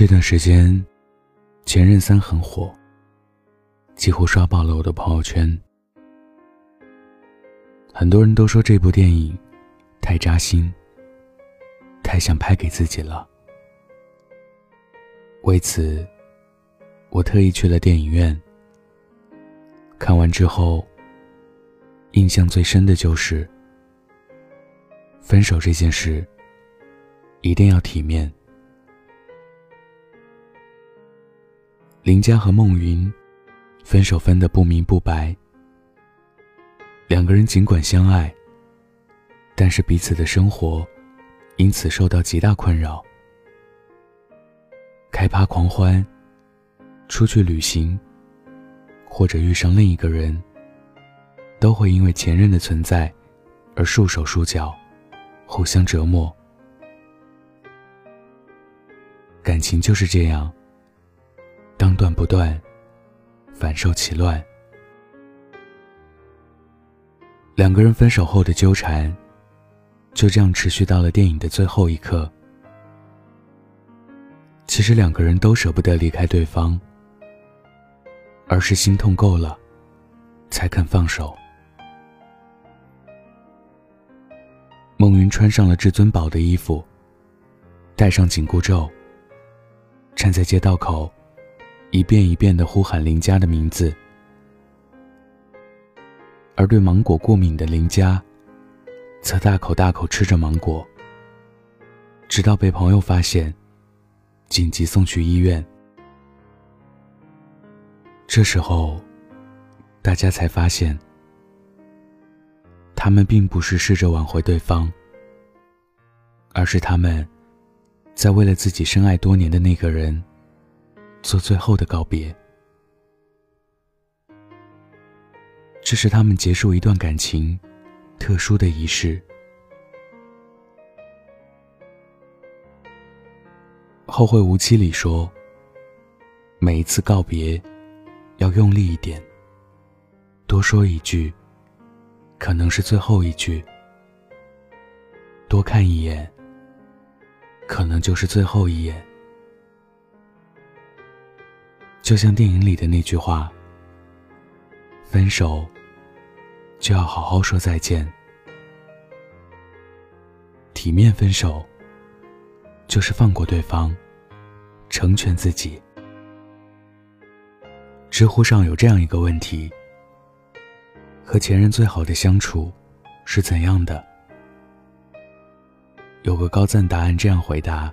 这段时间，《前任三》很火，几乎刷爆了我的朋友圈。很多人都说这部电影太扎心，太想拍给自己了。为此，我特意去了电影院。看完之后，印象最深的就是，分手这件事一定要体面。林佳和孟云分手分得不明不白，两个人尽管相爱，但是彼此的生活因此受到极大困扰。开趴狂欢，出去旅行，或者遇上另一个人，都会因为前任的存在而束手束脚，互相折磨。感情就是这样，当断不断，反受其乱。两个人分手后的纠缠，就这样持续到了电影的最后一刻。其实两个人都舍不得离开对方，而是心痛够了，才肯放手。孟云穿上了至尊宝的衣服，戴上紧箍咒，站在街道口，一遍一遍的呼喊林佳的名字。而对芒果过敏的林佳，则大口大口吃着芒果，直到被朋友发现。紧急送去医院。这时候，大家才发现，他们并不是试着挽回对方，而是他们在为了自己深爱多年的那个人做最后的告别。这是他们结束一段感情特殊的仪式。《后会无期》里说：“每一次告别，要用力一点。多说一句，可能是最后一句；多看一眼，可能就是最后一眼。”就像电影里的那句话：“分手，就要好好说再见。体面分手。”就是放过对方，成全自己。知乎上有这样一个问题：和前任最好的相处是怎样的？有个高赞答案这样回答：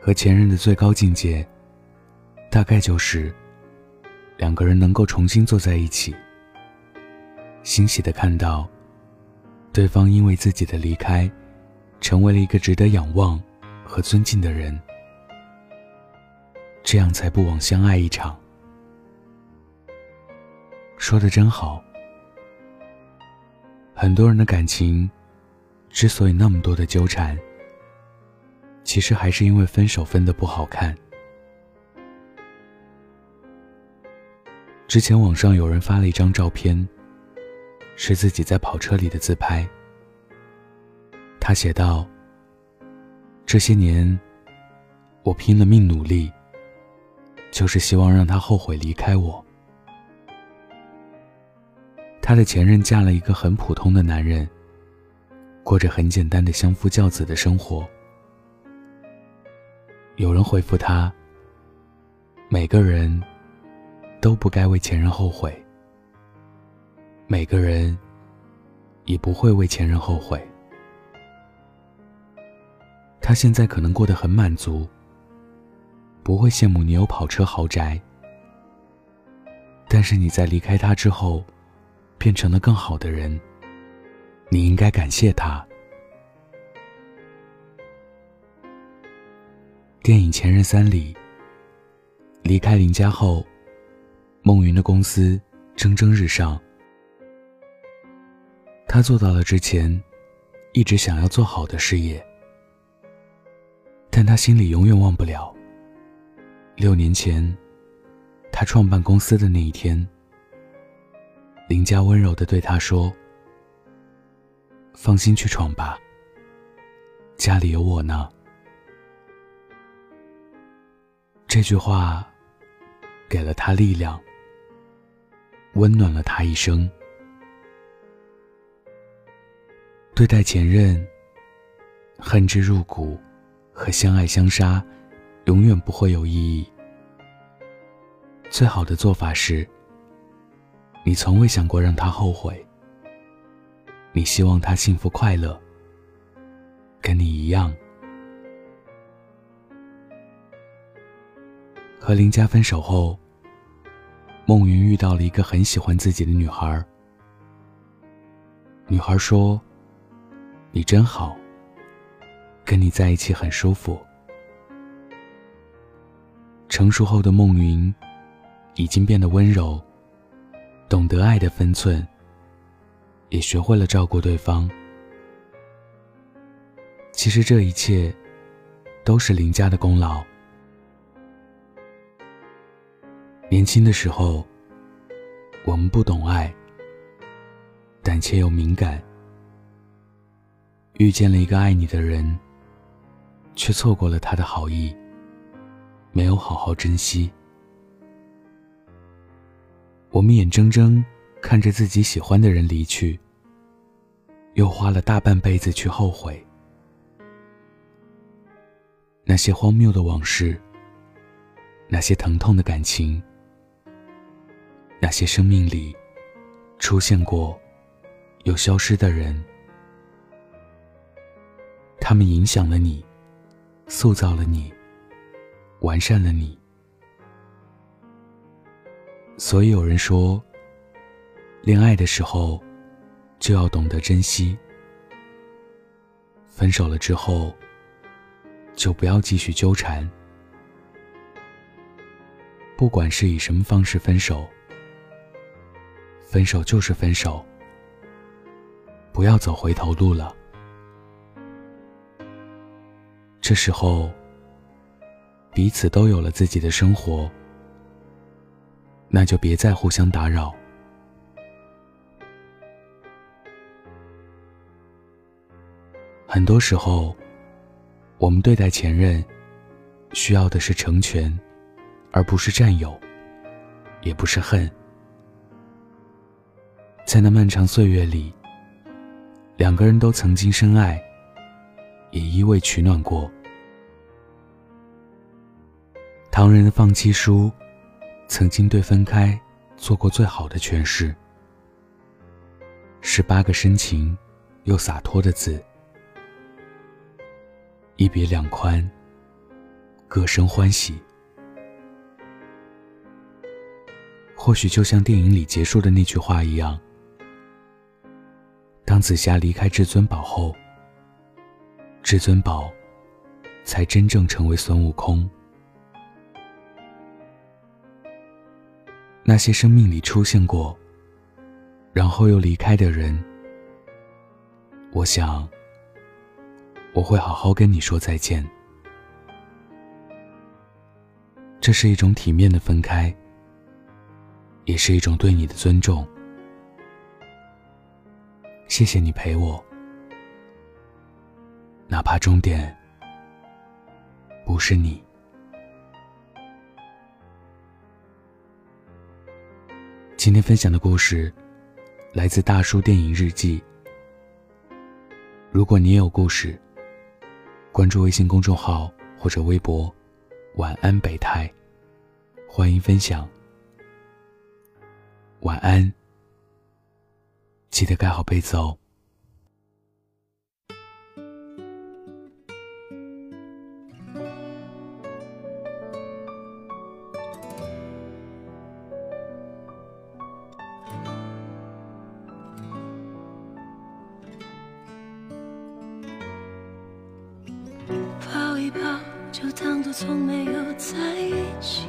和前任的最高境界，大概就是两个人能够重新坐在一起，欣喜的看到对方因为自己的离开。成为了一个值得仰望和尊敬的人，这样才不枉相爱一场。说的真好。很多人的感情之所以那么多的纠缠，其实还是因为分手分的不好看。之前网上有人发了一张照片，是自己在跑车里的自拍。他写道：“这些年，我拼了命努力，就是希望让他后悔离开我。他的前任嫁了一个很普通的男人，过着很简单的相夫教子的生活。有人回复他：每个人都不该为前任后悔，每个人也不会为前任后悔。”他现在可能过得很满足，不会羡慕你有跑车豪宅。但是你在离开他之后，变成了更好的人，你应该感谢他。电影《前任三》里，离开林家后，梦云的公司蒸蒸日上，他做到了之前一直想要做好的事业。但他心里永远忘不了，六年前，他创办公司的那一天，林佳温柔的对他说：“放心去闯吧，家里有我呢。”这句话给了他力量，温暖了他一生。对待前任，恨之入骨和相爱相杀，永远不会有意义。最好的做法是，你从未想过让他后悔，你希望他幸福快乐，跟你一样。和林佳分手后，梦云遇到了一个很喜欢自己的女孩。女孩说。你真好，跟你在一起很舒服。成熟后的梦云，已经变得温柔，懂得爱的分寸，也学会了照顾对方。其实这一切，都是林家的功劳。年轻的时候，我们不懂爱，胆怯又敏感。遇见了一个爱你的人，却错过了他的好意，没有好好珍惜。我们眼睁睁看着自己喜欢的人离去，又花了大半辈子去后悔。那些荒谬的往事，那些疼痛的感情，那些生命里出现过又消失的人。他们影响了你，塑造了你，完善了你。所以有人说，恋爱的时候就要懂得珍惜，分手了之后就不要继续纠缠。不管是以什么方式分手，分手就是分手，不要走回头路了。这时候，彼此都有了自己的生活，那就别再互相打扰。很多时候，我们对待前任，需要的是成全，而不是占有，也不是恨。在那漫长岁月里，两个人都曾经深爱，也依偎取暖过。唐人的《放弃书》曾经对分开做过最好的诠释，十八个深情又洒脱的字：一别两宽，各生欢喜。或许就像电影里结束的那句话一样，当紫霞离开至尊宝后，至尊宝才真正成为孙悟空。那些生命里出现过，然后又离开的人，我想，我会好好跟你说再见。这是一种体面的分开，也是一种对你的尊重。谢谢你陪我，哪怕终点不是你。今天分享的故事来自大叔电影日记。如果你也有故事，关注微信公众号或者微博“晚安北太”，欢迎分享。晚安，记得盖好被子哦。抱一抱就当作从没有在一起，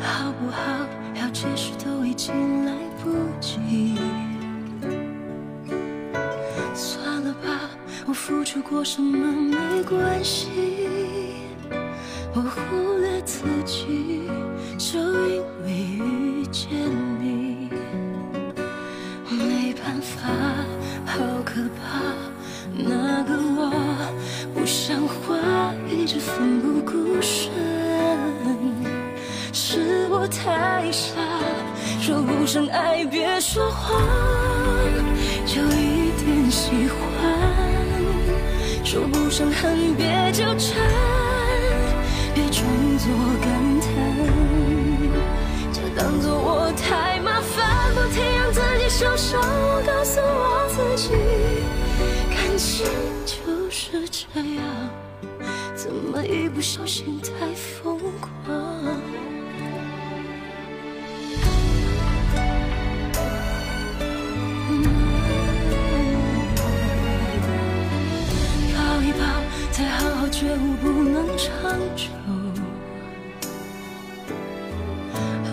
好不好？要解释都已经来不及算了吧我付出过什么没关系我忽略自己就因为遇见你没办法好可怕那个我不像话一直奋不顾身是我太傻。说不上爱别说谎，就一点喜欢；说不上恨别纠缠，别装作感叹，就当作我太麻烦，不停让自己受伤。我告诉我自己，感情就是这样，怎么一不小心太疯狂？再好好觉悟不能长久，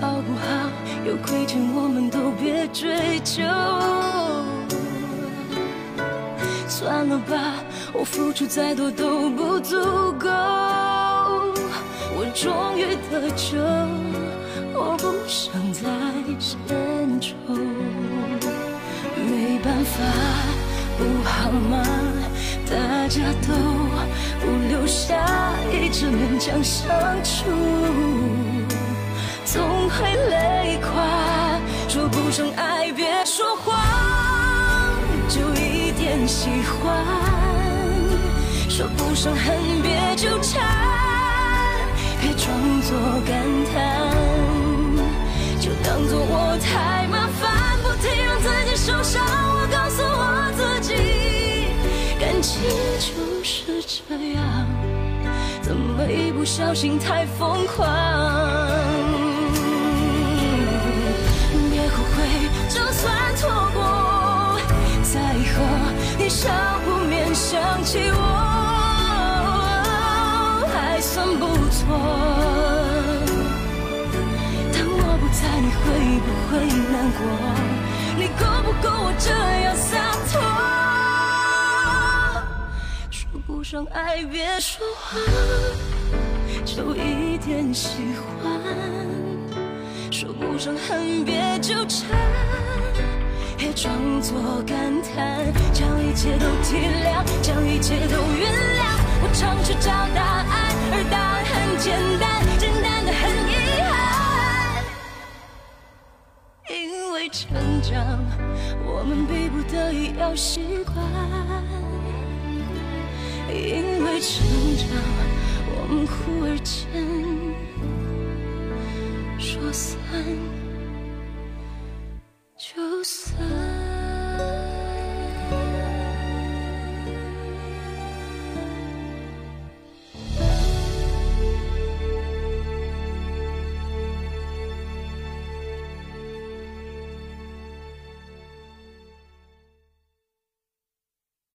好不好？有亏欠我们都别追究。算了吧，我付出再多都不足够。我终于得救，我不想再献丑。没办法，不好吗？大家都。不留下，一直勉强相处，总会累垮。说不上爱，别说谎，就一点喜欢；说不上恨，别纠缠，别装作感叹，就当作我太麻烦，不停让自己受伤。情就是这样。怎么一不小心太疯狂？别后悔，就算错过，在以后你少不免想起我，还算不错。当我不在，你会不会难过？你够不够我这样洒说不上爱别说谎，就一点喜欢；说不上恨别纠缠，别装作感叹，将一切都体谅，将一切都原谅。我尝试找答案，而答案很简单，简单的很遗憾。因为成长，我们逼不得已要习惯。因为成长，我们忽而间说散就散。